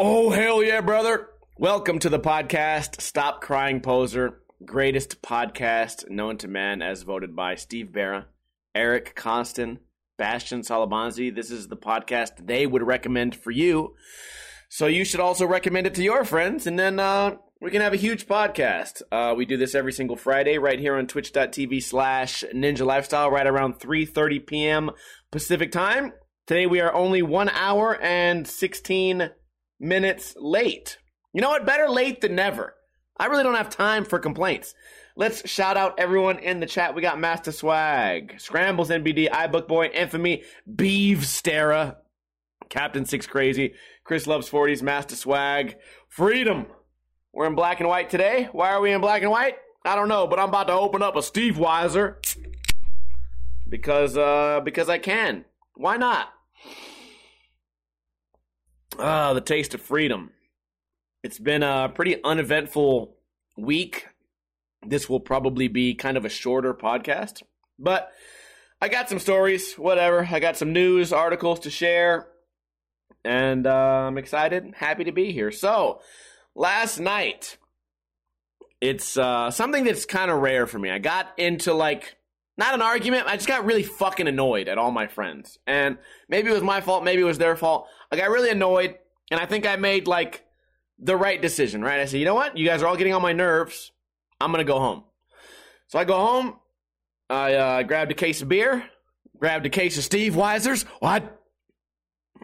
Oh, hell yeah, brother. Welcome to the podcast, Stop Crying Poser, greatest podcast known to man as voted by Steve Berra, Eric Koston, Bastien Salabanzi. This is the podcast they would recommend for you. So you should also recommend it to your friends, and then uh, we can have a huge podcast. Uh, we do this every single Friday right here on twitch.tv slash ninja lifestyle right around 3.30 p.m. Pacific time. Today we are only one hour and 16 minutes late. You know what? Better late than never. I really don't have time for complaints. Let's shout out everyone in the chat. We got Master Swag, Scrambles NBD, iBook Boy, Infamy, Beeve Captain Six Crazy, Chris Loves 40s, Master Swag, Freedom. We're in black and white today. Why are we in black and white? I don't know, but I'm about to open up a Steve Weiser because uh because I can. Why not? Ah, the taste of freedom. It's been a pretty uneventful week. This will probably be kind of a shorter podcast, but I got some stories, whatever. I got some news articles to share, and uh, I'm excited, happy to be here. So, last night, it's uh, something that's kind of rare for me. I got into like not an argument. I just got really fucking annoyed at all my friends, and maybe it was my fault, maybe it was their fault. I got really annoyed, and I think I made like the right decision. Right? I said, you know what? You guys are all getting on my nerves. I'm gonna go home. So I go home. I uh, grabbed a case of beer, grabbed a case of Steve Weisers. What?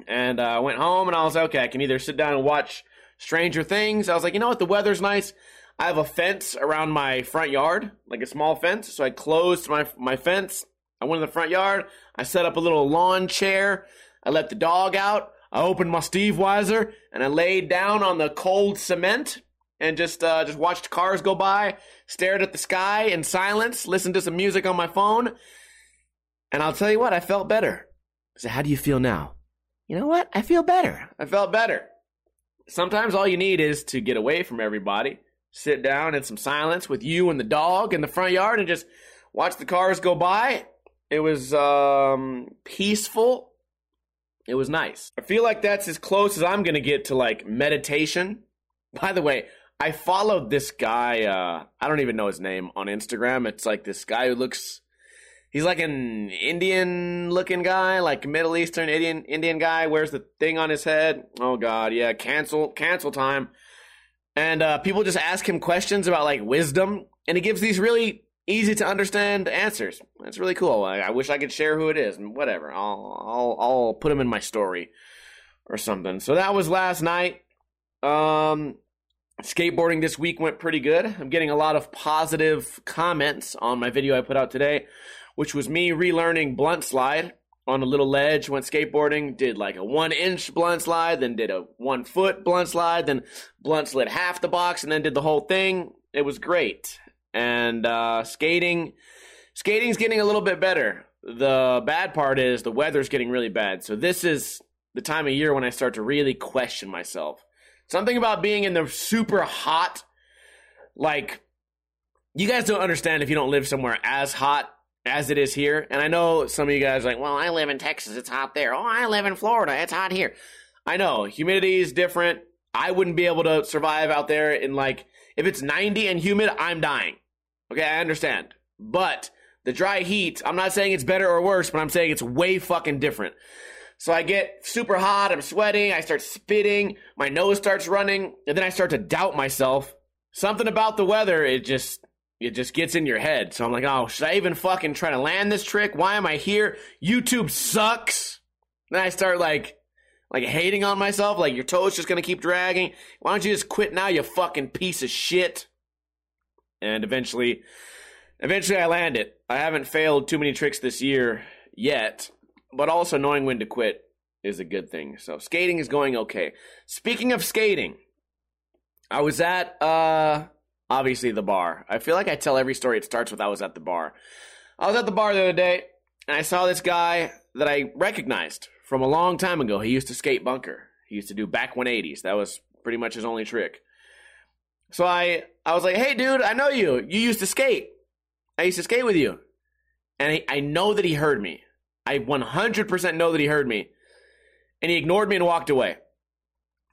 And I uh, went home, and I was like, okay, I can either sit down and watch Stranger Things. I was like, you know what? The weather's nice. I have a fence around my front yard, like a small fence. So I closed my my fence. I went in the front yard. I set up a little lawn chair. I let the dog out. I opened my Steve Weiser and I laid down on the cold cement and just uh, just watched cars go by, stared at the sky in silence, listened to some music on my phone. And I'll tell you what, I felt better. So how do you feel now? You know what? I feel better. I felt better. Sometimes all you need is to get away from everybody sit down in some silence with you and the dog in the front yard and just watch the cars go by. It was um, peaceful. It was nice. I feel like that's as close as I'm going to get to like meditation. By the way, I followed this guy, uh, I don't even know his name on Instagram. It's like this guy who looks he's like an Indian looking guy, like Middle Eastern Indian Indian guy, wears the thing on his head. Oh god, yeah, cancel cancel time and uh, people just ask him questions about like wisdom, and he gives these really easy to understand answers. It's really cool. I, I wish I could share who it is. Whatever, I'll I'll I'll put him in my story or something. So that was last night. Um, skateboarding this week went pretty good. I'm getting a lot of positive comments on my video I put out today, which was me relearning blunt slide on a little ledge, went skateboarding, did like a one inch blunt slide, then did a one foot blunt slide, then blunt slid half the box, and then did the whole thing. It was great. And uh, skating, skating's getting a little bit better. The bad part is the weather's getting really bad. So this is the time of year when I start to really question myself. Something about being in the super hot, like, you guys don't understand if you don't live somewhere as hot as it is here. And I know some of you guys like, well, I live in Texas, it's hot there. Oh, I live in Florida, it's hot here. I know, humidity is different. I wouldn't be able to survive out there in like, if it's 90 and humid, I'm dying. Okay, I understand. But the dry heat, I'm not saying it's better or worse, but I'm saying it's way fucking different. So I get super hot, I'm sweating, I start spitting, my nose starts running, and then I start to doubt myself. Something about the weather, it just it just gets in your head. So I'm like, oh, should I even fucking try to land this trick? Why am I here? YouTube sucks. Then I start like, like hating on myself. Like your toes just gonna keep dragging. Why don't you just quit now, you fucking piece of shit? And eventually, eventually I land it. I haven't failed too many tricks this year yet, but also knowing when to quit is a good thing. So skating is going okay. Speaking of skating, I was at uh obviously the bar. I feel like I tell every story it starts with I was at the bar. I was at the bar the other day and I saw this guy that I recognized from a long time ago. He used to skate bunker. He used to do back 180s. That was pretty much his only trick. So I I was like, "Hey, dude, I know you. You used to skate. I used to skate with you." And I, I know that he heard me. I 100% know that he heard me. And he ignored me and walked away.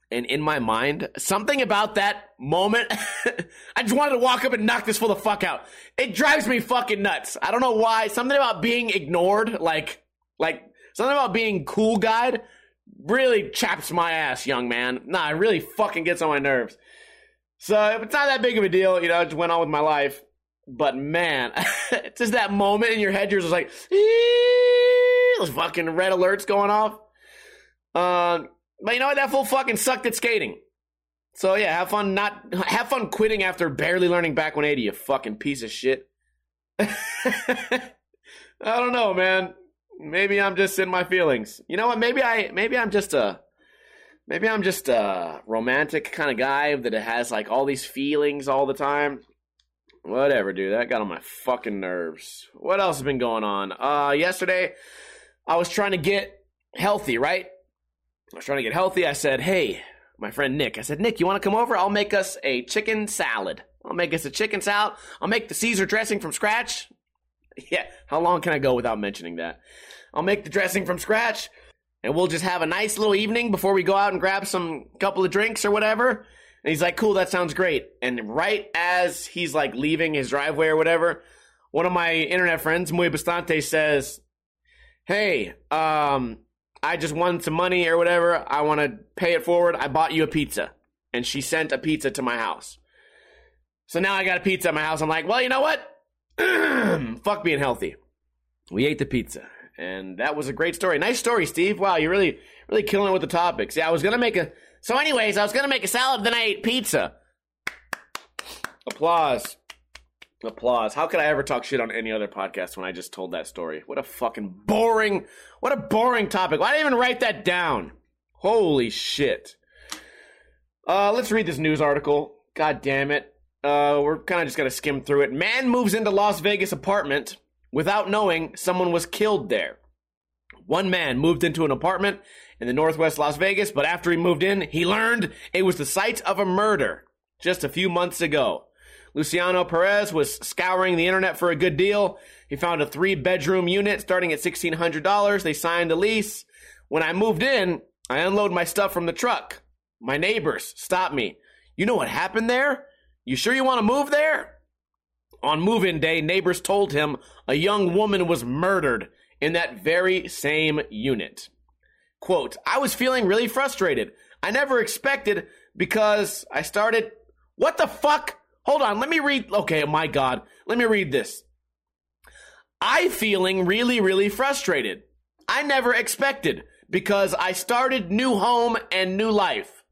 And in my mind, something about that moment, I just wanted to walk up and knock this fool the fuck out. It drives me fucking nuts. I don't know why. Something about being ignored, like, like something about being cool guy, really chaps my ass, young man. Nah, it really fucking gets on my nerves. So it's not that big of a deal, you know. I just went on with my life. But man, it's just that moment in your head. You're just like, those fucking red alerts going off. Um, but you know what? That fool fucking sucked at skating. So yeah, have fun not have fun quitting after barely learning back 180. You fucking piece of shit. I don't know, man. Maybe I'm just in my feelings. You know what? Maybe I maybe I'm just a maybe I'm just a romantic kind of guy that has like all these feelings all the time. Whatever, dude. That got on my fucking nerves. What else has been going on? Uh, yesterday, I was trying to get healthy, right? I was trying to get healthy. I said, hey, my friend Nick, I said, Nick, you want to come over? I'll make us a chicken salad. I'll make us a chicken salad. I'll make the Caesar dressing from scratch. Yeah, how long can I go without mentioning that? I'll make the dressing from scratch, and we'll just have a nice little evening before we go out and grab some couple of drinks or whatever. And he's like, cool, that sounds great. And right as he's like leaving his driveway or whatever, one of my internet friends, Muy Bastante, says, hey, um, I just won some money or whatever. I want to pay it forward. I bought you a pizza. And she sent a pizza to my house. So now I got a pizza at my house. I'm like, well, you know what? Fuck being healthy. We ate the pizza. And that was a great story. Nice story, Steve. Wow, you're really, really killing it with the topics. Yeah, I was going to make a so, anyways, I was gonna make a salad, then I ate pizza. Applause. Applause. How could I ever talk shit on any other podcast when I just told that story? What a fucking boring, what a boring topic. Why did I even write that down? Holy shit. Uh, let's read this news article. God damn it. Uh, we're kind of just gonna skim through it. Man moves into Las Vegas apartment without knowing someone was killed there. One man moved into an apartment in the northwest Las Vegas, but after he moved in, he learned it was the site of a murder just a few months ago. Luciano Perez was scouring the internet for a good deal. He found a three bedroom unit starting at $1,600. They signed a lease. When I moved in, I unload my stuff from the truck. My neighbors stopped me. You know what happened there? You sure you want to move there? On move in day, neighbors told him a young woman was murdered in that very same unit. Quote, I was feeling really frustrated. I never expected because I started. What the fuck? Hold on, let me read. Okay, my God. Let me read this. I feeling really, really frustrated. I never expected because I started new home and new life.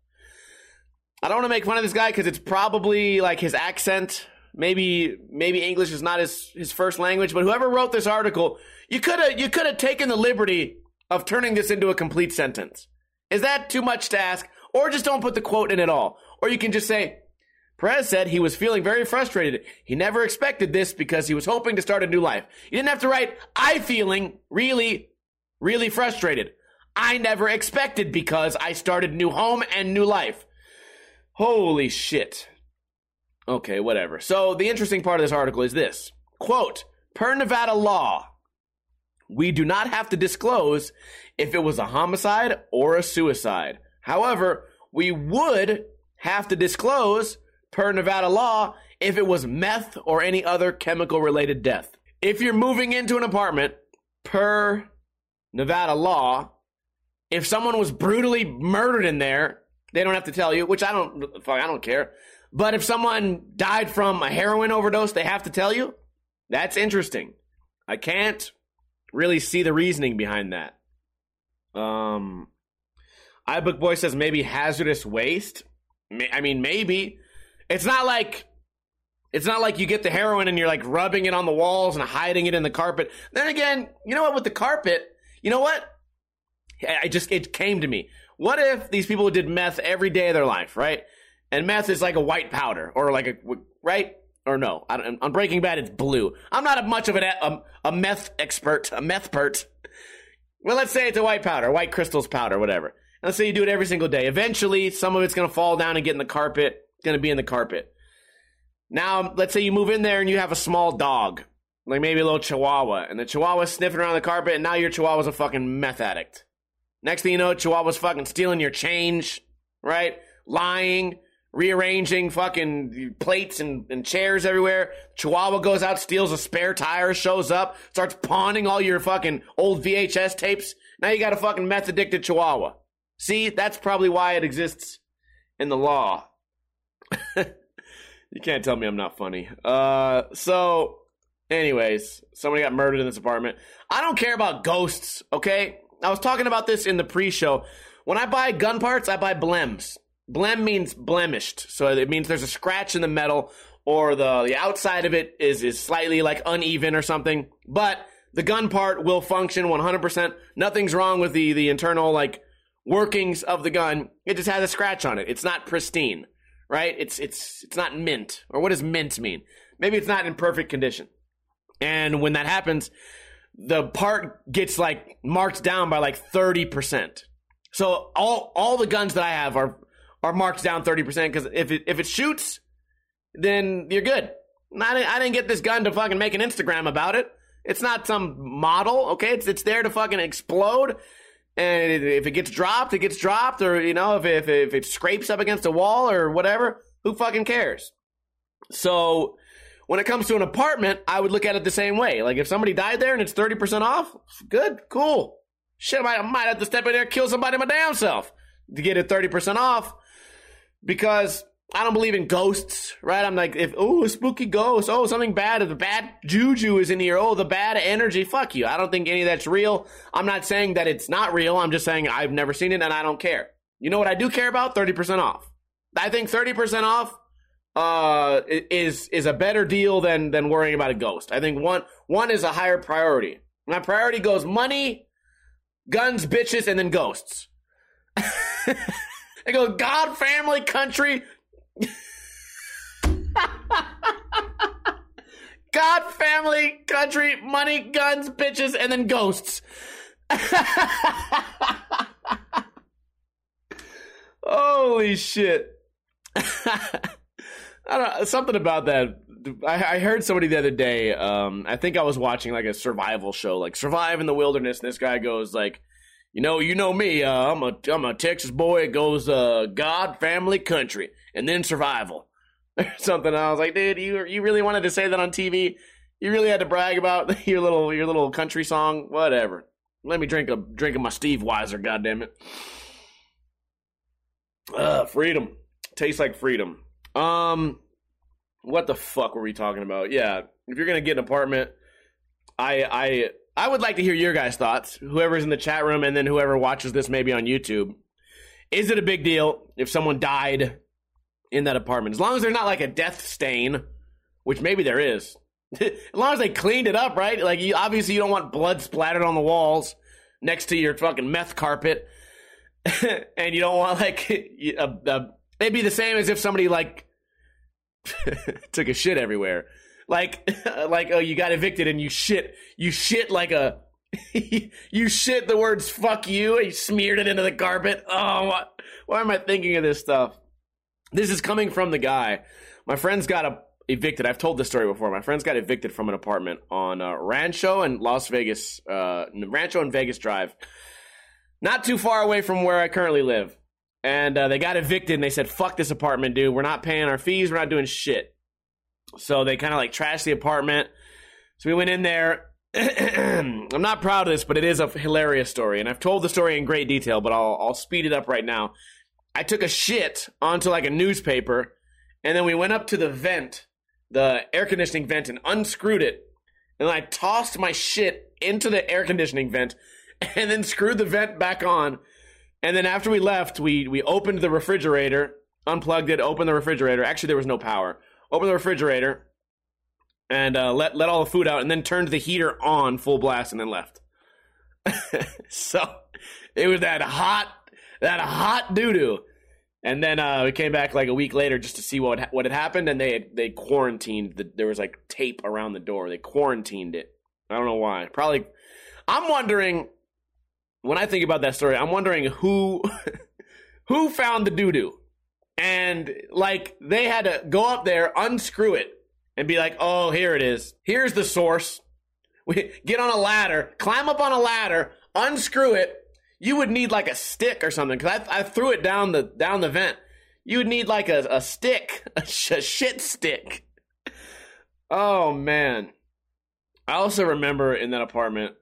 I don't want to make fun of this guy because it's probably like his accent. Maybe maybe English is not his his first language, but whoever wrote this article, you could have you could have taken the liberty of turning this into a complete sentence. Is that too much to ask? Or just don't put the quote in at all. Or you can just say, Perez said he was feeling very frustrated. He never expected this because he was hoping to start a new life. You didn't have to write, I feeling really, really frustrated. I never expected because I started new home and new life. Holy shit. Okay, whatever. So the interesting part of this article is this. Quote, per Nevada law, we do not have to disclose if it was a homicide or a suicide. However, we would have to disclose, per Nevada law, if it was meth or any other chemical related death. If you're moving into an apartment, per Nevada law, if someone was brutally murdered in there, they don't have to tell you, which I don't, I don't care. But if someone died from a heroin overdose, they have to tell you. That's interesting. I can't really see the reasoning behind that. Um, iBook Boy says maybe hazardous waste. I mean, maybe it's not like it's not like you get the heroin and you're like rubbing it on the walls and hiding it in the carpet. Then again, you know what? With the carpet, you know what? I just it came to me. What if these people did meth every day of their life, right? And meth is like a white powder or like a right or no, on Breaking Bad, it's blue. I'm not a much of an, a, a meth expert, a meth pert. Well, let's say it's a white powder, white crystals powder, whatever. Let's say you do it every single day. Eventually, some of it's going to fall down and get in the carpet. Going to be in the carpet. Now, let's say you move in there and you have a small dog, like maybe a little chihuahua, and the chihuahua's sniffing around the carpet, and now your chihuahua's a fucking meth addict. Next thing you know, chihuahua's fucking stealing your change, right? Lying, rearranging fucking plates and, and chairs everywhere. Chihuahua goes out, steals a spare tire, shows up, starts pawning all your fucking old VHS tapes. Now you got a fucking meth addicted chihuahua. See, that's probably why it exists in the law. you can't tell me I'm not funny. Uh, so, anyways, somebody got murdered in this apartment. I don't care about ghosts, okay? I was talking about this in the pre show. When I buy gun parts, I buy blems. Blem means blemished. So it means there's a scratch in the metal or the, the outside of it is, is slightly like uneven or something. But the gun part will function 100%. Nothing's wrong with the, the internal like workings of the gun. It just has a scratch on it. It's not pristine, right? It's, it's, it's not mint. Or what does mint mean? Maybe it's not in perfect condition. And when that happens, the part gets like marked down by like 30%. So all, all the guns that I have are are marked down 30% because if it, if it shoots, then you're good. I didn't, I didn't get this gun to fucking make an Instagram about it. It's not some model, okay? It's, it's there to fucking explode. And if it gets dropped, it gets dropped. Or, you know, if, if, if it scrapes up against a wall or whatever, who fucking cares? So when it comes to an apartment, I would look at it the same way. Like if somebody died there and it's 30% off, good, cool. Shit, I might, I might have to step in there kill somebody my damn self to get it 30% off because I don't believe in ghosts, right? I'm like, if, oh, spooky ghost, oh, something bad, the bad juju is in here, oh, the bad energy, fuck you. I don't think any of that's real. I'm not saying that it's not real. I'm just saying I've never seen it and I don't care. You know what I do care about? 30% off. I think 30% off, uh, is, is a better deal than, than worrying about a ghost. I think one, one is a higher priority. My priority goes money, guns, bitches, and then ghosts. They go God, family, country. God, family, country, money, guns, bitches, and then ghosts. Holy shit. Something about that. I, I, heard somebody the other day. Um, I think I was watching like a survival show, like Survive in the Wilderness. And this guy goes like, you know, you know me. Uh, I'm a I'm a Texas boy. It goes uh, God, family, country, and then survival. Something. I was like, dude, you you really wanted to say that on TV? You really had to brag about your little your little country song? Whatever. Let me drink a drink of my Steve Weiser. Goddamn it. Uh, freedom tastes like freedom. Um, what the fuck were we talking about? Yeah, if you're gonna get an apartment, I I I would like to hear your guys' thoughts, whoever's in the chat room, and then whoever watches this maybe on YouTube. Is it a big deal if someone died in that apartment? As long as there's not like a death stain, which maybe there is. as long as they cleaned it up, right? Like, you, obviously, you don't want blood splattered on the walls next to your fucking meth carpet. and you don't want, like, a, a, it'd be the same as if somebody, like, took a shit everywhere like like oh you got evicted and you shit you shit like a you shit the words fuck you and you smeared it into the carpet. Oh, what, why am I thinking of this stuff? This is coming from the guy. My friends got a, evicted. I've told this story before. My friends got evicted from an apartment on uh, Rancho and Las Vegas, uh, Rancho and Vegas Drive, not too far away from where I currently live. And uh, they got evicted and they said, fuck this apartment, dude. We're not paying our fees. We're not doing shit. So they kind of like trashed the apartment. So we went in there. I'm not proud of this, but it is a hilarious story, and I've told the story in great detail, but I'll I'll speed it up right now. I took a shit onto like a newspaper, and then we went up to the vent, the air conditioning vent, and unscrewed it. And I tossed my shit into the air conditioning vent, and then screwed the vent back on. And then after we left, we we opened the refrigerator, unplugged it, opened the refrigerator. Actually, there was no power open the refrigerator, and uh, let let all the food out, and then turned the heater on full blast, and then left. so it was that hot, that hot doo doo. And then uh, we came back like a week later just to see what what had happened, and they they quarantined. The, there was like tape around the door. They quarantined it. I don't know why. Probably. I'm wondering when I think about that story, I'm wondering who who found the doo doo, and like they had to go up there, unscrew it, and be like, "Oh, here it is. Here's the source." We get on a ladder, climb up on a ladder, unscrew it. You would need like a stick or something because I, I threw it down the down the vent. You would need like a, a stick, a, sh- a shit stick. Oh man. I also remember in that apartment,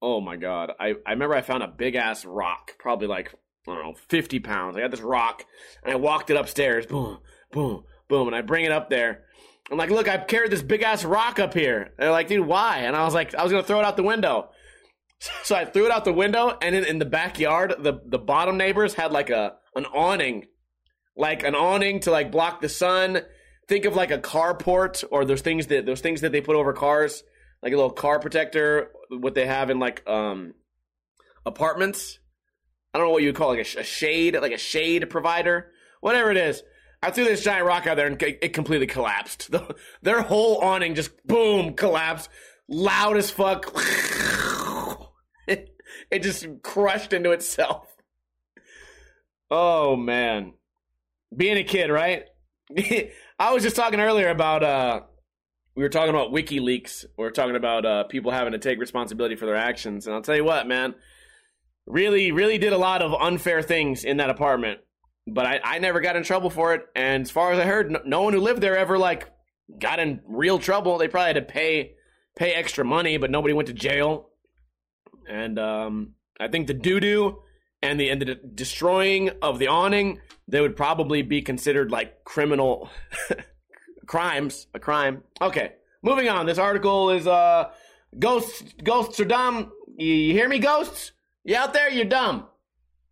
oh my god. I, I remember I found a big ass rock, probably like, I don't know, 50 pounds. I got this rock and I walked it upstairs. Boom, boom, boom. And I bring it up there. I'm like, look, I've carried this big ass rock up here. And they're like, dude, why? And I was like, I was gonna throw it out the window. So I threw it out the window, and in, in the backyard, the the bottom neighbors had like a an awning, like an awning to like block the sun. Think of like a carport, or those things that those things that they put over cars, like a little car protector. What they have in like um apartments. I don't know what you would call like a, a shade, like a shade provider, whatever it is. I threw this giant rock out there and it completely collapsed. The, their whole awning just boom collapsed, loud as fuck. It, it just crushed into itself. Oh man, being a kid, right? I was just talking earlier about uh, we were talking about WikiLeaks. We are talking about uh, people having to take responsibility for their actions, and I'll tell you what, man, really, really did a lot of unfair things in that apartment but I, I never got in trouble for it. And as far as I heard, no, no, one who lived there ever like got in real trouble. They probably had to pay pay extra money, but nobody went to jail. And um, I think the doo doo and the and the destroying of the awning they would probably be considered like criminal crimes, a crime. Okay, moving on. This article is uh ghosts ghosts are dumb. You, you hear me, ghosts? You out there? You're dumb.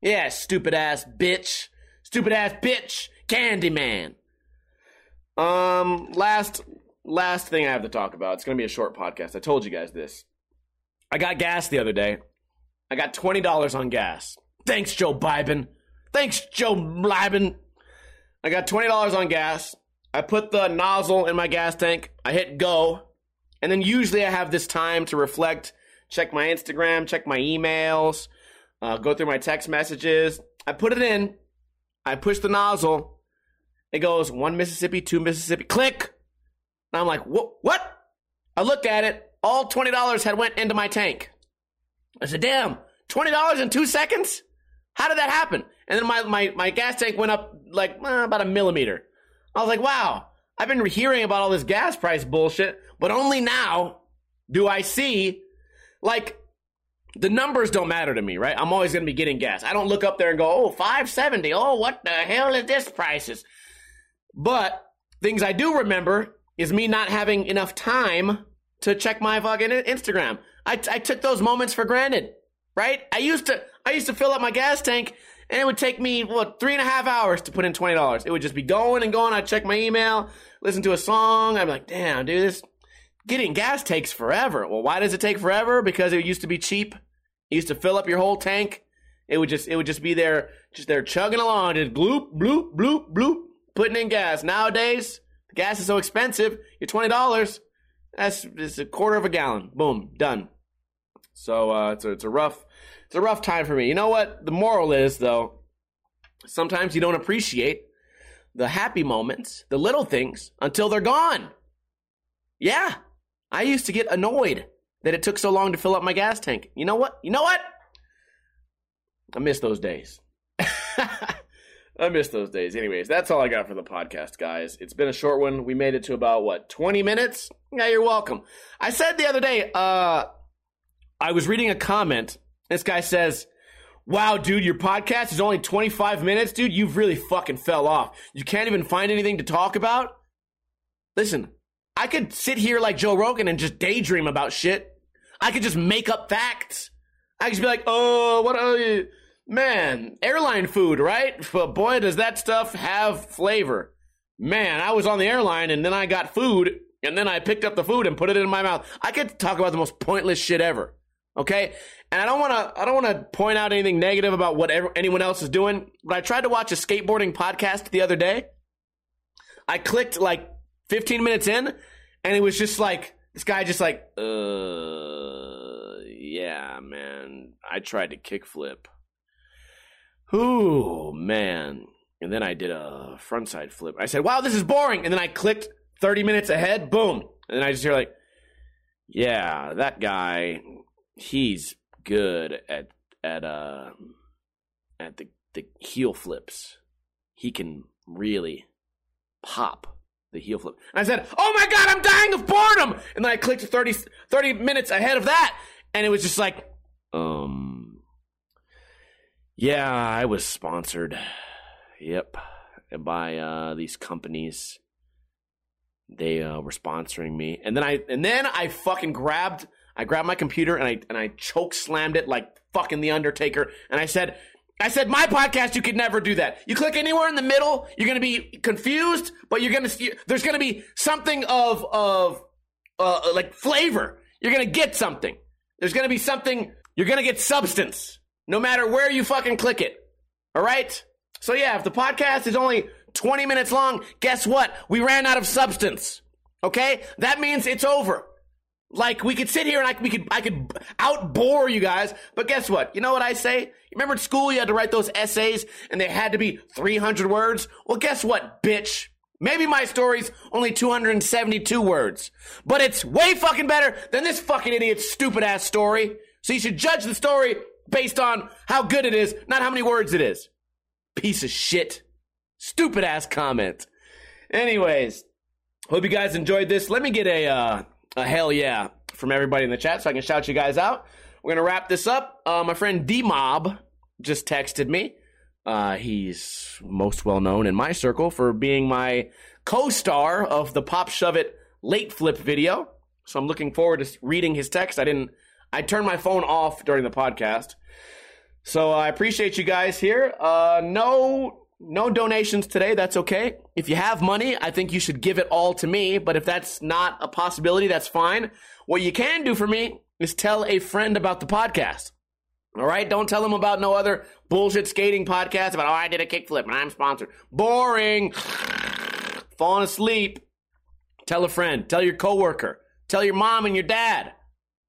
Yeah, stupid ass bitch. Stupid ass bitch, Candyman. Um, last last thing I have to talk about. It's gonna be a short podcast. I told you guys this. I got gas the other day. I got twenty dollars on gas. Thanks, Joe Biden. Thanks, Joe Biden. I got twenty dollars on gas. I put the nozzle in my gas tank. I hit go, and then usually I have this time to reflect, check my Instagram, check my emails, uh, go through my text messages. I put it in, I push the nozzle. It goes one Mississippi, two Mississippi. Click. And I'm like, what? What? I looked at it. All twenty dollars had went into my tank. I said, damn, twenty dollars in two seconds? How did that happen? And then my, my, my gas tank went up like eh, about a millimeter. I was like, wow, I've been hearing about all this gas price bullshit, but only now do I see like the numbers don't matter to me, right? I'm always going to be getting gas. I don't look up there and go, oh, 570. Oh, what the hell is this prices? But things I do remember is me not having enough time to check my fucking Instagram. I, I took those moments for granted, right? I used to, I used to fill up my gas tank and it would take me, what, three and a half hours to put in $20. It would just be going and going. I'd check my email, listen to a song. I'm like, damn, dude, this, getting gas takes forever. Well, why does it take forever? Because it used to be cheap. You used to fill up your whole tank. It would just it would just be there, just there chugging along, just bloop, bloop, bloop, bloop, putting in gas. Nowadays, the gas is so expensive. You're twenty dollars. That's it's a quarter of a gallon. Boom, done. So uh, it's a, it's a rough it's a rough time for me. You know what? The moral is though, sometimes you don't appreciate the happy moments, the little things, until they're gone. Yeah. I used to get annoyed that it took so long to fill up my gas tank. You know what? You know what? I miss those days. I miss those days. Anyways, that's all I got for the podcast, guys. It's been a short one. We made it to about what, 20 minutes? Yeah, you're welcome. I said the other day, uh I was reading a comment. This guy says, Wow, dude, your podcast is only 25 minutes, dude. You've really fucking fell off. You can't even find anything to talk about? Listen, I could sit here like Joe Rogan and just daydream about shit. I could just make up facts. I could just be like, oh, what are you? Man, airline food, right? But boy, does that stuff have flavor. Man, I was on the airline and then I got food and then I picked up the food and put it in my mouth. I could talk about the most pointless shit ever. Okay? And I don't want to I don't want to point out anything negative about what anyone else is doing, but I tried to watch a skateboarding podcast the other day. I clicked like 15 minutes in, and it was just like this guy just like, uh, yeah, man, I tried to kickflip. Ooh, man. And then I did a frontside flip. I said, wow, this is boring. And then I clicked 30 minutes ahead, boom. And then I just hear like, yeah, that guy, he's good at at uh at the the heel flips. He can really pop the heel flip. And I said, "Oh my god, I'm dying of boredom." And then I clicked 30 30 minutes ahead of that, and it was just like, um yeah, I was sponsored. Yep, by uh these companies they uh, were sponsoring me, and then I and then I fucking grabbed I grabbed my computer and I and I choke slammed it like fucking the Undertaker, and I said. I said my podcast you could never do that. You click anywhere in the middle, you're going to be confused, but you're going to see there's going to be something of of uh, like flavor. You're going to get something. There's going to be something. You're going to get substance, no matter where you fucking click it. All right. So yeah, if the podcast is only 20 minutes long, guess what? We ran out of substance. Okay? That means it's over. Like we could sit here and I, we could I could outbore you guys, but guess what? You know what I say? Remember at school you had to write those essays and they had to be 300 words? Well, guess what, bitch? Maybe my story's only 272 words, but it's way fucking better than this fucking idiot's stupid ass story. So you should judge the story based on how good it is, not how many words it is. Piece of shit. Stupid ass comment. Anyways, hope you guys enjoyed this. Let me get a uh, a hell yeah from everybody in the chat so I can shout you guys out. We're gonna wrap this up. Uh, my friend D Mob just texted me. Uh, he's most well known in my circle for being my co-star of the Pop Shove It late flip video. So I'm looking forward to reading his text. I didn't. I turned my phone off during the podcast. So I appreciate you guys here. Uh, no no donations today. That's okay. If you have money, I think you should give it all to me. But if that's not a possibility, that's fine. What you can do for me is tell a friend about the podcast. All right. Don't tell them about no other bullshit skating podcast about, oh, I did a kickflip and I'm sponsored. Boring. Falling asleep. Tell a friend. Tell your coworker. Tell your mom and your dad.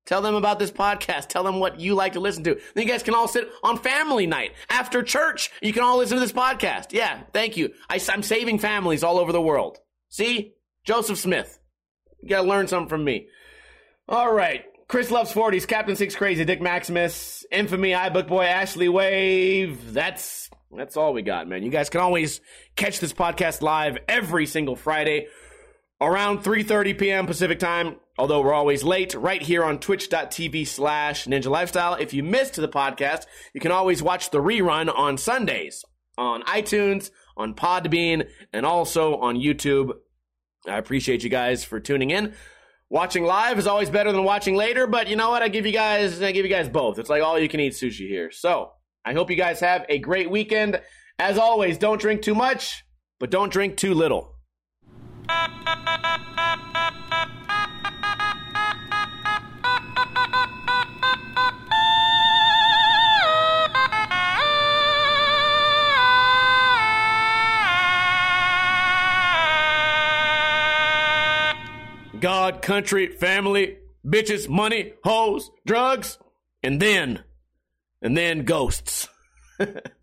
Tell them about this podcast. Tell them what you like to listen to. Then you guys can all sit on family night after church. You can all listen to this podcast. Yeah, thank you. I, am saving families all over the world. See? Joseph Smith. You gotta learn something from me. All right. Chris loves 40s. Captain Six Crazy. Dick Maximus. Infamy. iBook Boy. Ashley Wave. That's that's all we got, man. You guys can always catch this podcast live every single Friday around 3.30 p.m. Pacific time, although we're always late, right here on twitch.tv slash ninja lifestyle. If you missed the podcast, you can always watch the rerun on Sundays on iTunes, on Podbean, and also on YouTube. I appreciate you guys for tuning in. Watching live is always better than watching later, but you know what? I give you guys, I give you guys both. It's like all you can eat sushi here. So I hope you guys have a great weekend. As always, don't drink too much, but don't drink too little. God, country, family, bitches, money, hoes, drugs, and then, and then ghosts.